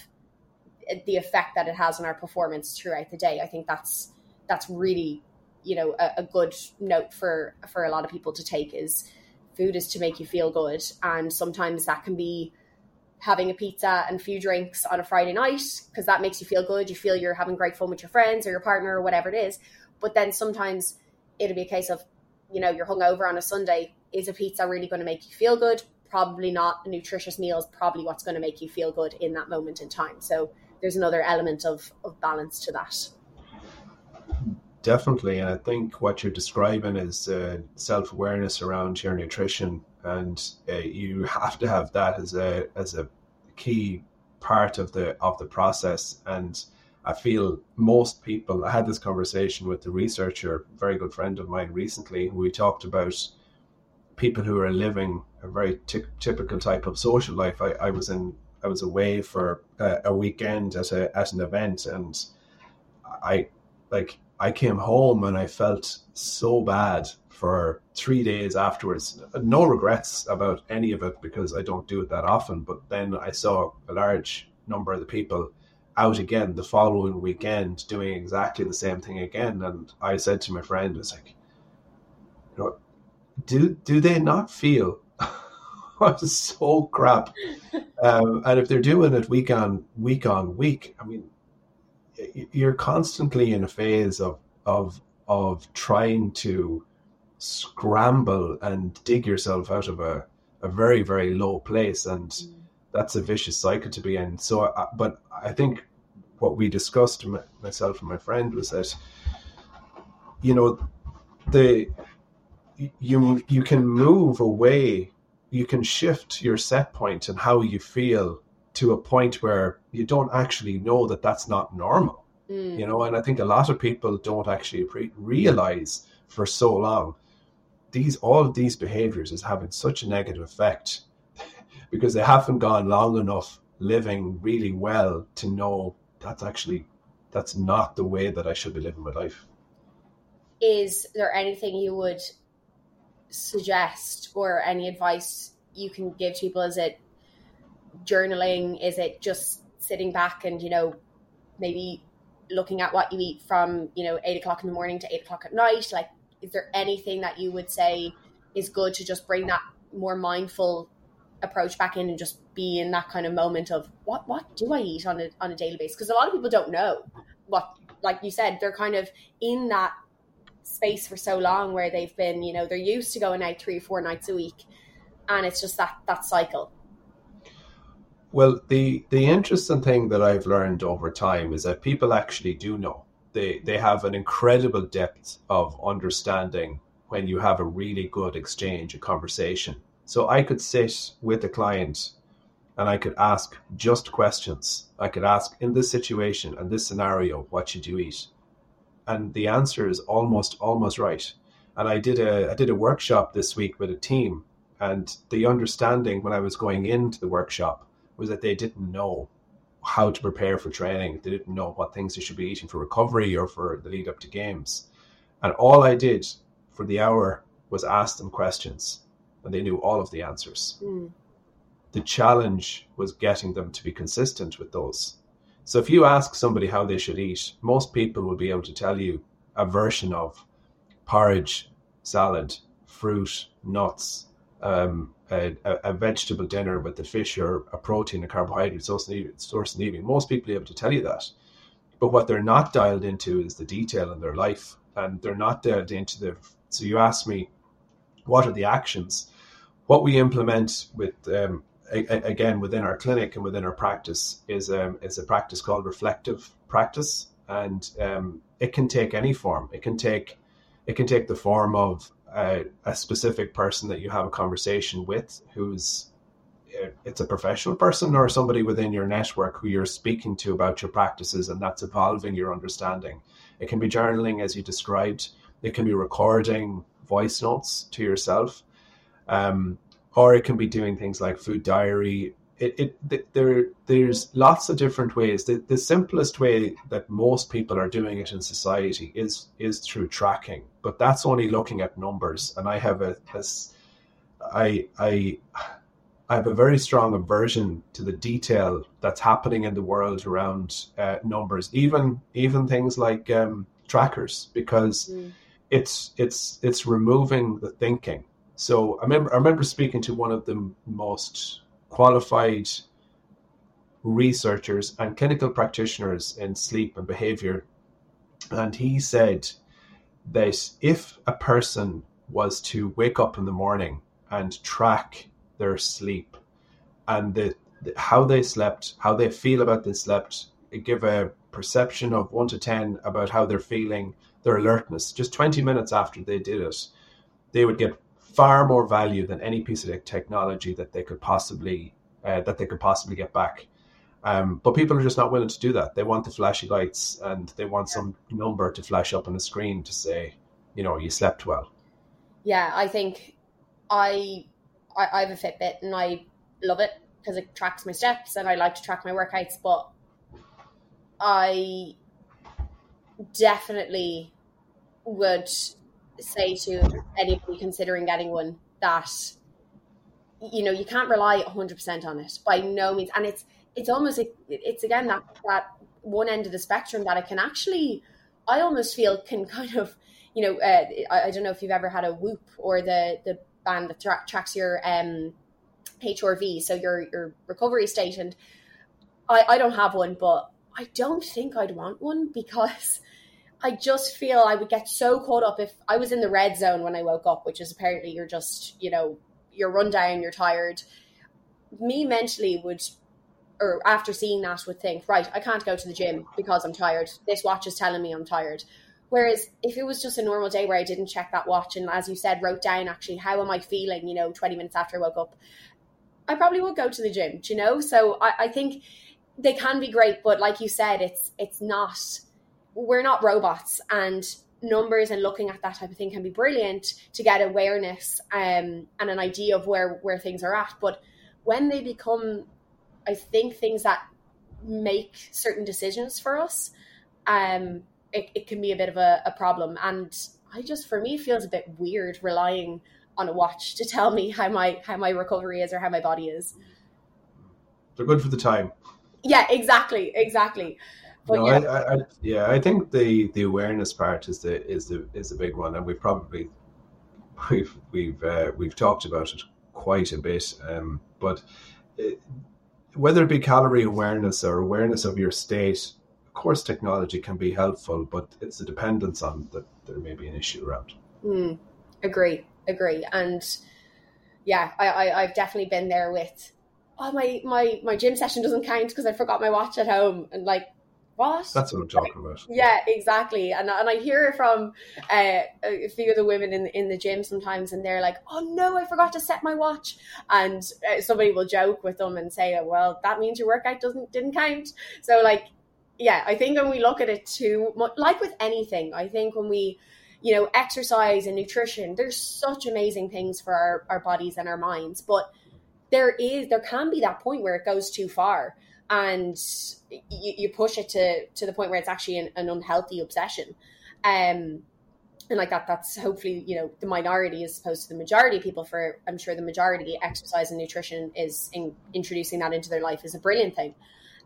eh, the effect that it has on our performance throughout the day. I think that's that's really you know a, a good note for for a lot of people to take is food is to make you feel good, and sometimes that can be having a pizza and a few drinks on a Friday night because that makes you feel good. You feel you're having great fun with your friends or your partner or whatever it is. But then sometimes it'll be a case of you know, you're hungover on a Sunday, is a pizza really going to make you feel good? Probably not. A nutritious meal is probably what's going to make you feel good in that moment in time. So there's another element of, of balance to that. Definitely. And I think what you're describing is uh, self awareness around your nutrition. And uh, you have to have that as a, as a key part of the, of the process. And I feel most people. I had this conversation with the researcher, very good friend of mine recently. We talked about people who are living a very t- typical type of social life. I, I was in, I was away for a, a weekend at a at an event, and I like I came home and I felt so bad for three days afterwards. No regrets about any of it because I don't do it that often. But then I saw a large number of the people out again the following weekend doing exactly the same thing again. And I said to my friend, "It's like, you know, do do they not feel so crap? Um, and if they're doing it week on week on week, I mean, you're constantly in a phase of of of trying to scramble and dig yourself out of a, a very very low place and mm that's a vicious cycle to be in. So, uh, but I think what we discussed, myself and my friend, was that you know the you you can move away, you can shift your set point and how you feel to a point where you don't actually know that that's not normal. Mm. You know, and I think a lot of people don't actually pre- realize for so long these all of these behaviors is having such a negative effect because they haven't gone long enough living really well to know that's actually that's not the way that I should be living my life. Is there anything you would suggest or any advice you can give people? Is it journaling? Is it just sitting back and, you know, maybe looking at what you eat from, you know, eight o'clock in the morning to eight o'clock at night? Like, is there anything that you would say is good to just bring that more mindful approach back in and just be in that kind of moment of what what do I eat on a on a daily basis? Because a lot of people don't know what, like you said, they're kind of in that space for so long where they've been, you know, they're used to going out three or four nights a week, and it's just that that cycle. Well, the the interesting thing that I've learned over time is that people actually do know. They they have an incredible depth of understanding when you have a really good exchange, a conversation so I could sit with a client and I could ask just questions. I could ask, in this situation and this scenario, what should you eat? And the answer is almost almost right. And I did a I did a workshop this week with a team, and the understanding when I was going into the workshop was that they didn't know how to prepare for training. They didn't know what things they should be eating for recovery or for the lead up to games. And all I did for the hour was ask them questions and they knew all of the answers. Mm. The challenge was getting them to be consistent with those. So if you ask somebody how they should eat, most people will be able to tell you a version of porridge, salad, fruit, nuts, um, a, a, vegetable dinner with the fish or a protein, a carbohydrate source in the evening. Most people are able to tell you that. But what they're not dialed into is the detail in their life. And they're not dialed into the. So you ask me, what are the actions? What we implement with, um, a, again, within our clinic and within our practice is, um, is a practice called reflective practice. And um, it can take any form. It can take it can take the form of a, a specific person that you have a conversation with who's uh, it's a professional person or somebody within your network who you're speaking to about your practices and that's evolving your understanding. It can be journaling as you described. It can be recording voice notes to yourself. Um, or it can be doing things like food diary, it, it there there's lots of different ways. The, the simplest way that most people are doing it in society is is through tracking, but that's only looking at numbers. And I have a this, I I I have a very strong aversion to the detail that's happening in the world around uh, numbers, even even things like um, trackers, because mm. it's it's it's removing the thinking. So I remember I remember speaking to one of the most qualified researchers and clinical practitioners in sleep and behavior. And he said that if a person was to wake up in the morning and track their sleep and the, the, how they slept, how they feel about they slept, give a perception of one to 10 about how they're feeling, their alertness, just 20 minutes after they did it, they would get far more value than any piece of technology that they could possibly uh, that they could possibly get back. Um, but people are just not willing to do that. They want the flashy lights and they want some number to flash up on the screen to say, you know, you slept well. Yeah, I think I I, I have a Fitbit and I love it because it tracks my steps and I like to track my workouts. But I definitely would say to anybody considering getting one that you know you can't rely 100% on it by no means. And it's it's almost it's again that that one end of the spectrum that it can actually i almost feel can kind of you know uh, I, I, don't know if you've ever had a whoop or the the band that tra- tracks your um hrv so your your recovery state and i i don't have one but i don't think i'd want one because I just feel I would get so caught up if I was in the red zone when I woke up, which is apparently you're just, you know, you're run down, you're tired. Me mentally would, or after seeing that, would think, right, I can't go to the gym because I'm tired. This watch is telling me I'm tired. Whereas if it was just a normal day where I didn't check that watch and, as you said, wrote down actually how am I feeling, you know, 20 minutes after I woke up, I probably would go to the gym, do you know? So I, I think they can be great, but like you said, it's it's not we're not robots and numbers and looking at that type of thing can be brilliant to get awareness um, and an idea of where where things are at. But when they become i think things that make certain decisions for us um, it, it can be a bit of a, a problem. And i just for me feels a bit weird relying on a watch to tell me how my how my recovery is or how my body is. They're good for the time. Yeah exactly exactly but no, yeah. I, I, yeah, I think the the awareness part is the is the is a big one, and we've probably we've we've uh, we've talked about it quite a bit. Um, but it, uh, whether it be calorie awareness or awareness of your state, of course, technology can be helpful, but it's the dependence on that there may be an issue around. Mm, agree, agree, and yeah, I, I I've definitely been there with oh my my my gym session doesn't count because I forgot my watch at home and like what? That's what I'm talking about. Yeah, exactly. And and I hear it from uh, a few of the women in in the gym sometimes, and they're like, "Oh no, I forgot to set my watch," and uh, somebody will joke with them and say, "Well, that means your workout doesn't didn't count." So like, yeah, I think when we look at it too, much, like with anything, I think when we you know exercise and nutrition, there's such amazing things for our, our bodies and our minds, but there is there can be that point where it goes too far and you, you push it to to the point where it's actually an, an unhealthy obsession. Um, and like that that's hopefully you know the minority as opposed to the majority of people for i'm sure the majority exercise and nutrition is in, introducing that into their life is a brilliant thing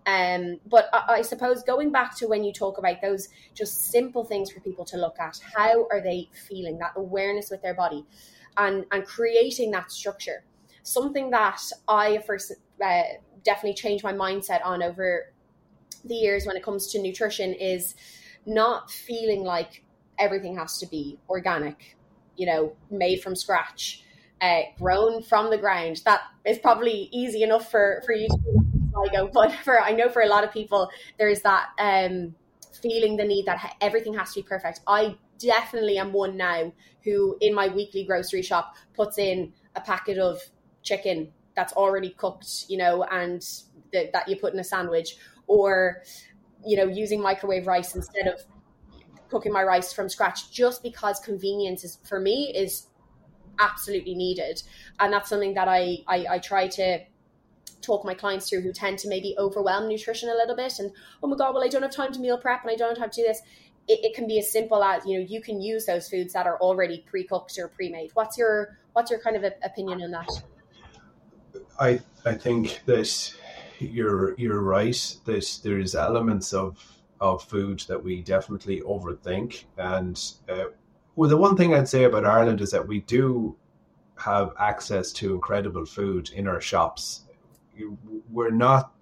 um, but I, I, suppose going back to when you talk about those just simple things for people to look at how are they feeling that awareness with their body and and creating that structure something that i first uh, definitely changed my mindset on over the years when it comes to nutrition is not feeling like everything has to be organic, you know, made from scratch, uh, grown from the ground. That is probably easy enough for for you to do, but for I know for a lot of people, there's that um, feeling the need that everything has to be perfect. I definitely am one now who, in my weekly grocery shop, puts in a packet of chicken that's already cooked, you know, and th- that you put in a sandwich, or you know, using microwave rice instead of cooking my rice from scratch just because convenience is for me is absolutely needed. And that's something that I, I, I try to talk my clients through who tend to maybe overwhelm nutrition a little bit and oh my god well i don't have time to meal prep and i don't have to do this. It, it, can be as simple as you know you can use those foods that are already pre-cooked or pre-made. What's your what's your kind of opinion on that i i think that you're you're right that there's elements of of food that we definitely overthink. And uh, well, the one thing I'd say about Ireland is that we do have access to incredible food in our shops. We're not,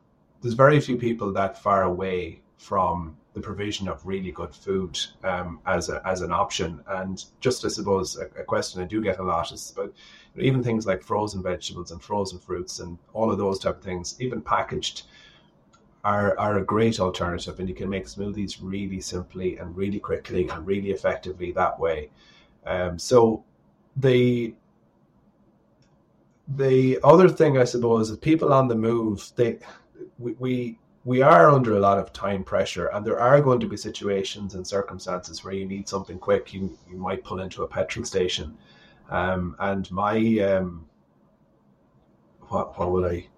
there's very few people that far away from the provision of really good food um, as a, as an option. And just I suppose a, a, question I do get a lot is about even things like frozen vegetables and frozen fruits and all of those type of things, even packaged are, are a great alternative, and you can make smoothies really simply and really quickly and really effectively that way. Um, so the the other thing I suppose is people on the move they we, we we are under a lot of time pressure and there are going to be situations and circumstances where you need something quick. You you might pull into a petrol station um, and my um, what what would I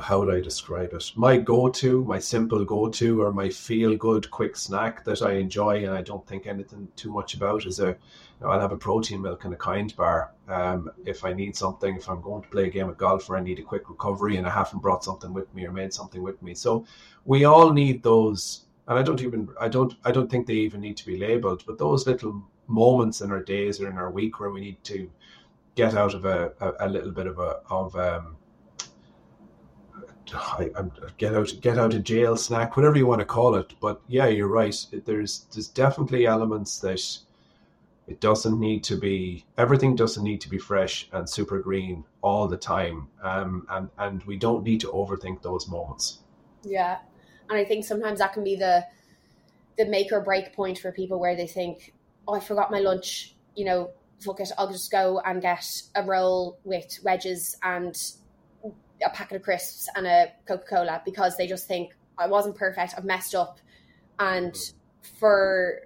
how would I describe it? My go-to, my simple go-to, or my feel-good quick snack that I enjoy and I don't think anything too much about is a. You know, I'll have a protein milk and a kind bar. Um, if I need something, if I'm going to play a game of golf or I need a quick recovery and I haven't brought something with me or made something with me, so we all need those. And I don't even, I don't, I don't think they even need to be labeled, but those little moments in our days or in our week where we need to get out of a, a, a little bit of a of um, I, get out get out of jail snack, whatever you want to call it. But yeah, you're right. There's there's definitely elements that it doesn't need to be everything doesn't need to be fresh and super green all the time, um, and and we don't need to overthink those moments. Yeah, and I think sometimes that can be the the make or break point for people where they think, oh, I forgot my lunch. You know, fuck it, I'll just go and get a roll with wedges and a packet of crisps and a Coca Cola because they just think I wasn't perfect, I've messed up, and for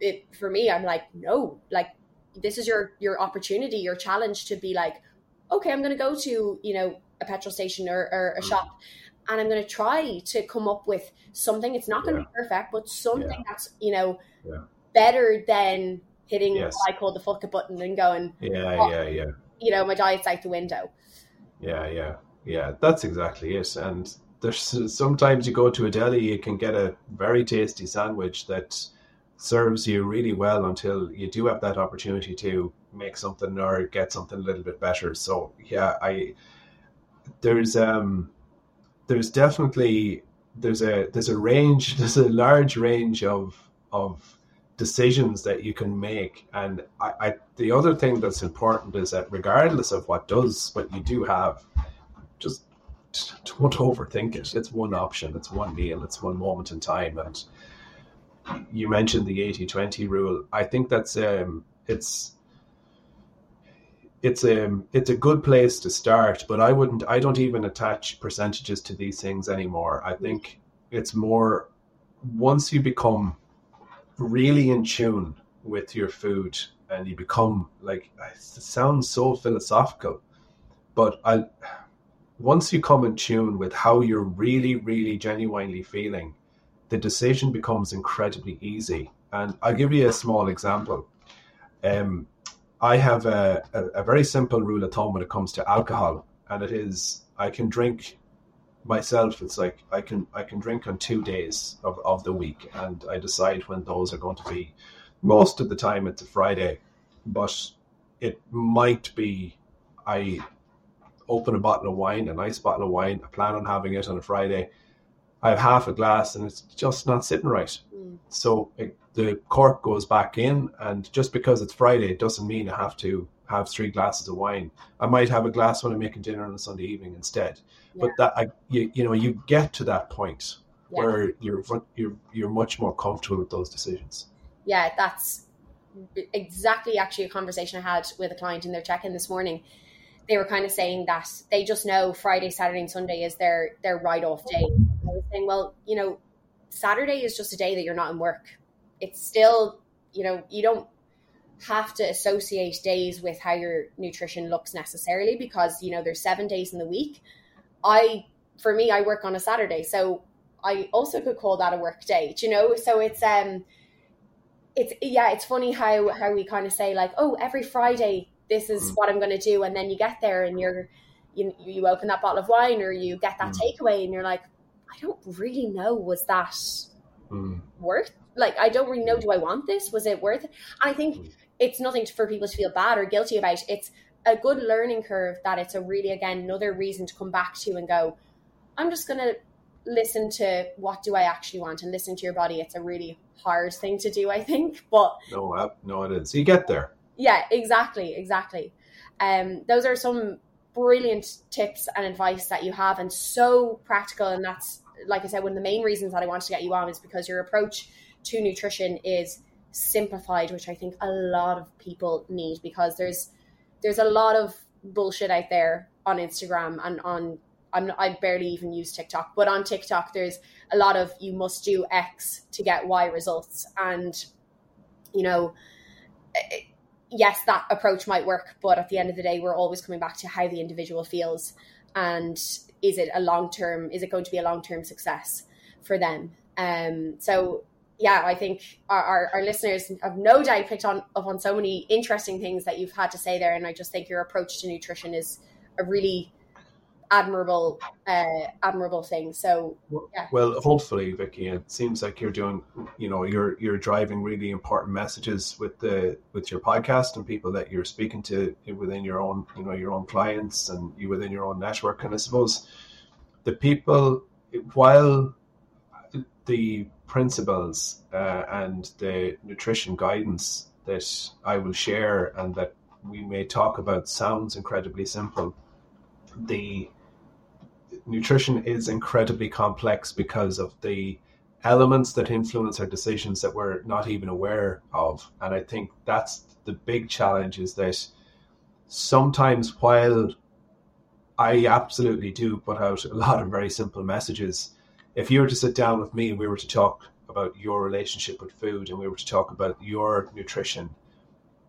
it for me, I'm like, no, like this is your your opportunity, your challenge to be like, okay, I'm going to go to you know a petrol station or, or a mm. shop, and I'm going to try to come up with something. It's not going to yeah. be perfect, but something yeah. that's you know yeah. Better than hitting yes. what I call the fuck it button and going, yeah, oh, yeah, yeah. You know, my diet's out the window. Yeah, yeah, yeah. That's exactly it. And there's sometimes you go to a deli, you can get a very tasty sandwich that serves you really well until you do have that opportunity to make something or get something a little bit better. So yeah, I there's um there's definitely there's a there's a range there's a large range of of decisions that you can make. And I, I, the other thing that's important is that regardless of what does what you do have, just don't overthink it. It's one option, it's one meal, it's one moment in time. And you mentioned the 80-20 rule. I think that's um it's it's a um, it's a good place to start, but I wouldn't I don't even attach percentages to these things anymore. I think it's more once you become really in tune with your food and you become like it sounds so philosophical but i once you come in tune with how you're really really genuinely feeling the decision becomes incredibly easy. And i'll give you a small example. Um, I have a, a, a very simple rule of thumb when it comes to alcohol, and it is I can drink myself. It's like I can I can drink on two days of, of the week, and I decide when those are going to be. Most of the time, it's a Friday, but it might be I open a bottle of wine, a nice bottle of wine. I plan on having it on a Friday. I have half a glass, and it's just not sitting right. Mm. So it, the cork goes back in, and just because it's Friday, it doesn't mean I have to have three glasses of wine. I might have a glass when I'm making dinner on a Sunday evening instead. But that I, you, you know, you get to that point Yeah. where you're you're you're much more comfortable with those decisions. yeah, that's exactly actually a conversation I had with a client in their check-in this morning. They were kind of saying that they just know Friday, Saturday, and Sunday is their their write-off day. I was saying, well, you know, Saturday is just a day that you're not in work. It's still, you know, you don't have to associate days with how your nutrition looks necessarily because you know there's seven days in the week. I, for me, I work on a Saturday, so I also could call that a work day. You know, so it's um it's yeah, it's funny how how we kind of say like, oh, every Friday this is Mm. what I'm going to do, and then you get there and you're you you open that bottle of wine or you get that Mm. takeaway and you're like, I don't really know was that Mm. worth like I don't really know do I want this was it worth it I think Mm. It's nothing for people to feel bad or guilty about it's a good learning curve that it's a really again another reason to come back to and go I'm just going to listen to what do I actually want and listen to your body it's a really hard thing to do I think but No, no, it is. You get there. yeah exactly exactly um those are some brilliant tips and advice that you have and so practical and that's like i said one of the main reasons that i wanted to get you on is because your approach to nutrition is simplified which i think a lot of people need because there's there's a lot of bullshit out there on instagram and on I'm, I barely even use TikTok, but on TikTok, there's a lot of you must do X to get Y results. And, you know, eh, yes, that approach might work, but at the end of the day, we're always coming back to how the individual feels and is it a long term, is it going to be a long term success for them? Um, so, yeah, I think our, our, our listeners have no doubt picked on up on so many interesting things that you've had to say there. And I just think your approach to nutrition is a really admirable, uh, admirable thing. So, Yeah. Well, hopefully, Vicky, it seems like you're doing. You know, you're you're driving really important messages with the with your podcast and people that you're speaking to within your own, you know, your own clients and you within your own network. And I suppose the people, while the principles uh, and the nutrition guidance that I will share and that we may talk about sounds incredibly simple. The nutrition is incredibly complex because of the elements that influence our decisions that we're not even aware of. And I think that's the big challenge is that sometimes while I absolutely do put out a lot of very simple messages, if you were to sit down with me and we were to talk about your relationship with food and we were to talk about your nutrition,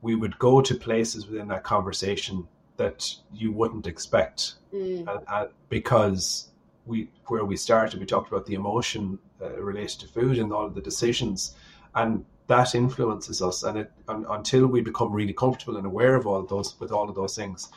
we would go to places within that conversation that you wouldn't expect. Mm, and, and because we where we started we talked about the emotion uh, related to food and all of the decisions and that influences us. And it and, until we become really comfortable and aware of all of those with all of those things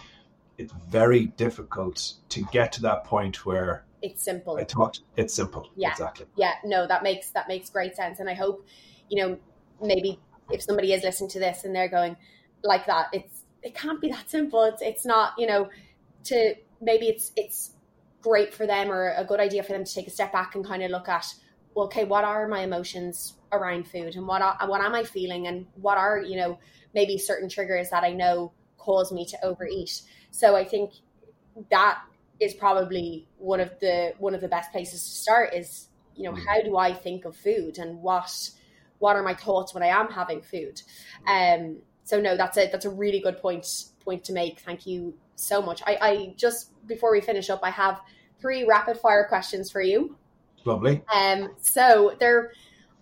it's very difficult to get to that point where it's simple. I talked it's simple. Yeah. exactly. Yeah. No that makes that makes great sense. And i hope you know maybe if somebody is listening to this and they're going like that it's it can't be that simple. It's it's not you know to maybe it's it's great for them or a good idea for them to take a step back and kind of look at well, okay what are my emotions around food and what are, what am i feeling and what are you know maybe certain triggers that i know cause me to overeat. So i think that is probably one of the one of the best places to start is you know Mm. how do i think of food and what what are my thoughts when i am having food? Um so no that's a that's a really good point point to make. Thank you so much. I i just before we finish up i have three rapid fire questions for you. Lovely. Um so they're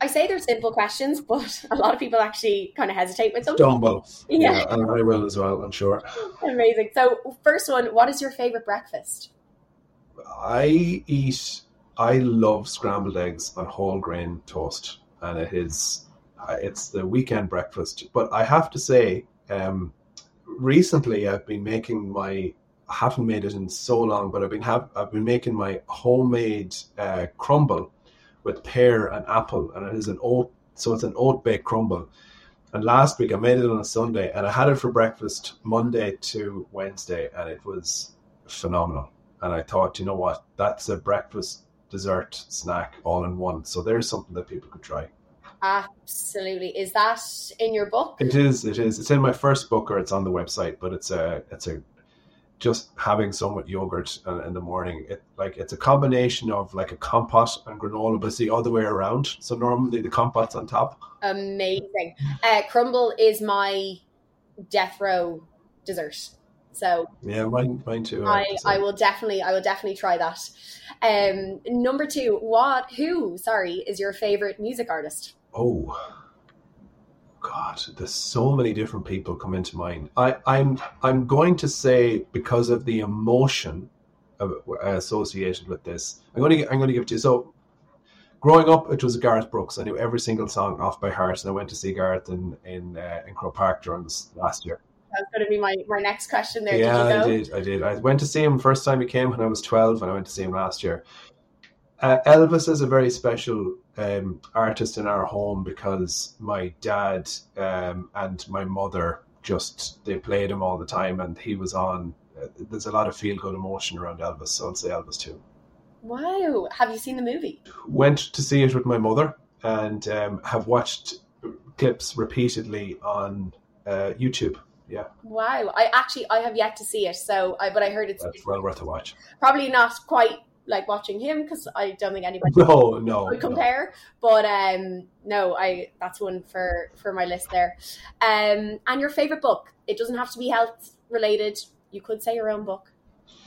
i say they're simple questions but a lot of people actually kind of hesitate with them Dumble Yeah. and I will as well I'm sure amazing so first one what is your favorite breakfast I eat. I love scrambled eggs on whole grain toast, and it is it's the weekend breakfast. But I have to say, um, recently I've been making my. I haven't made it in so long, but I've been have I've been making my homemade uh, crumble with pear and apple, and it is an oat. So it's an oat baked crumble. And last week I made it on a Sunday, and I had it for breakfast Monday to Wednesday, and it was phenomenal. And I thought, you know what, that's a breakfast dessert snack all in one. So there's something that people could try. Absolutely. Is that in your book? It is. It is. It's in my first book, or it's on the website. But it's a. It's a. Just having some with yogurt in the morning, it like it's a combination of like a compote and granola, but it's the other way around. So normally the compote's on top. Amazing. Uh, crumble is my death row dessert. So yeah, mine, mine too. I, I will definitely, I will definitely try that. Um, number two, what, who, sorry, is your favorite music artist? Oh, God, there's so many different people come into mind. I, I'm, I'm going to say because of the emotion associated with this, I'm going to, I'm going to give it to you. So, growing up, it was Garth Brooks. I knew every single song off by heart, and I went to see Garth in in, uh, in Croke Park during this last year. That's going to be my, my next question there. Yeah, did I did. I did. I went to see him first time he came when I was 12, and I went to see him last year. Uh, Elvis is a very special um, artist in our home because my dad um, and my mother just they played him all the time, and he was on. Uh, there's a lot of feel good emotion around Elvis, so I'll say Elvis too. Wow! Have you seen the movie? Went to see it with my mother, and um, have watched clips repeatedly on uh, YouTube yeah. Wow. I actually I have yet to see it, so I but I heard it's, it's well worth a watch. Probably not quite like watching him because I don't think anybody no no would compare. No. But um, no, I that's one for for my list there. Um, and your favorite book? It doesn't have to be health related. You could say your own book.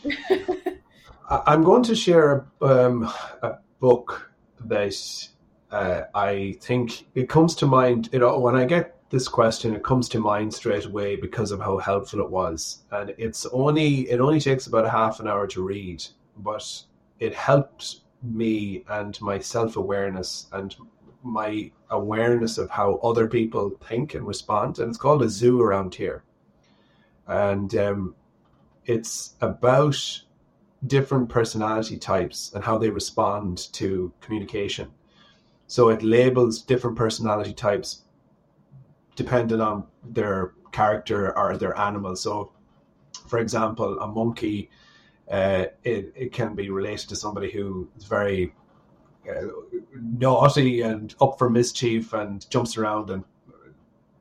I'm going to share um, a book that uh, I think it comes to mind. You know, when I get this question, it comes to mind straight away because of how helpful it was. And it's only it only takes about a half an hour to read, but it helped me and my self awareness and my awareness of how other people think and respond. And it's called a zoo around here, and um, it's about different personality types and how they respond to communication. So it labels different personality types depending on their character or their animal. So, for example, a monkey, uh, it, it can be related to somebody who is very uh, naughty and up for mischief and jumps around and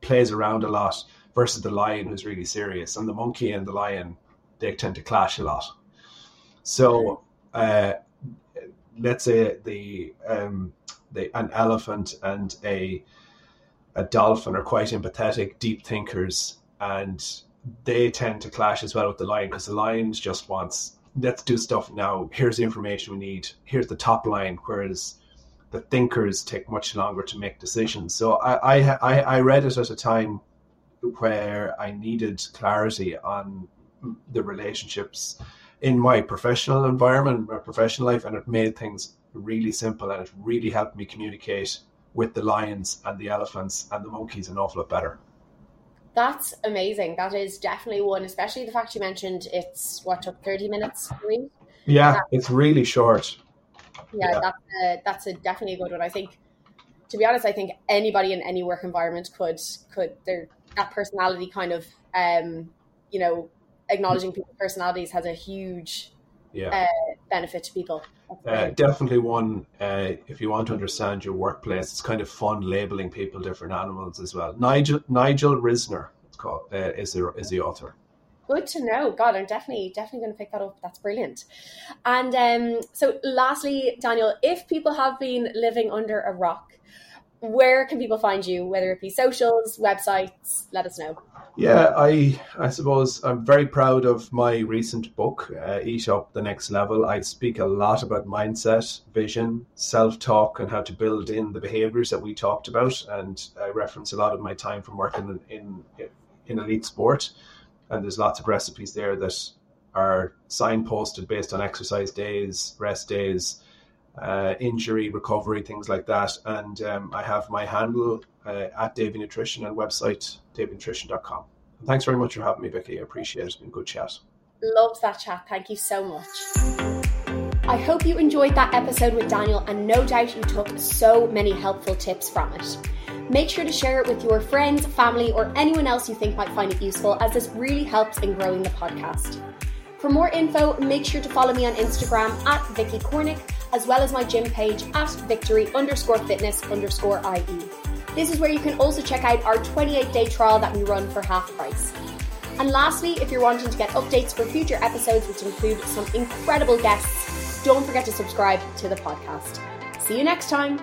plays around a lot versus the lion who's really serious. And the monkey and the lion, they tend to clash a lot. So, uh, let's say the, um, the an elephant and a a dolphin are quite empathetic, deep thinkers, and they tend to clash as well with the lion because the lion just wants let's do stuff now. Here's the information we need. Here's the top line. Whereas the thinkers take much longer to make decisions. So I I, I read it at a time where I needed clarity on the relationships in my professional environment, my professional life, and it made things really simple and it really helped me communicate with the lions and the elephants and the monkeys an awful lot better. That's amazing. That is definitely one, especially the fact you mentioned it's what took 30 minutes read. Yeah, it's really short. Yeah, yeah, that's a, that's a definitely a good one. I think, to be honest, I think anybody in any work environment could could their that personality kind of um, you know acknowledging people's personalities has a huge yeah. uh, benefit to people. Uh, definitely one. Uh, if you want to understand your workplace, it's kind of fun labeling people different animals as well. Nigel Nigel Risner, it's called, uh, is the is the author. Good to know. God, I'm definitely definitely going to pick that up. That's brilliant. And um, so, lastly, Daniel, if people have been living under a rock where can people find you, whether it be socials, websites? Let us know. Yeah, I I suppose I'm very proud of my recent book, uh, Eat Up the Next Level. I speak a lot about mindset, vision, self talk, and how to build in the behaviors that we talked about. And I reference a lot of my time from working in in, in elite sport, and there's lots of recipes there that are signposted based on exercise days, rest days uh, injury recovery, things like that. And um, I have my handle uh, at Davey Nutrition and website daveynutrition.com. Thanks very much for having me, Vicky. I appreciate it. It's been a good chat. Loved that chat. Thank you so much. I hope you enjoyed that episode with Daniel and no doubt you took so many helpful tips from it. Make sure to share it with your friends, family, or anyone else you think might find it useful, as this really helps in growing the podcast. For more info, make sure to follow me on Instagram at Vicky Cornick, as well as my gym page at victory underscore fitness underscore IE. This is where you can also check out our 28 day trial that we run for half price. And lastly, if you're wanting to get updates for future episodes, which include some incredible guests, don't forget to subscribe to the podcast. See you next time.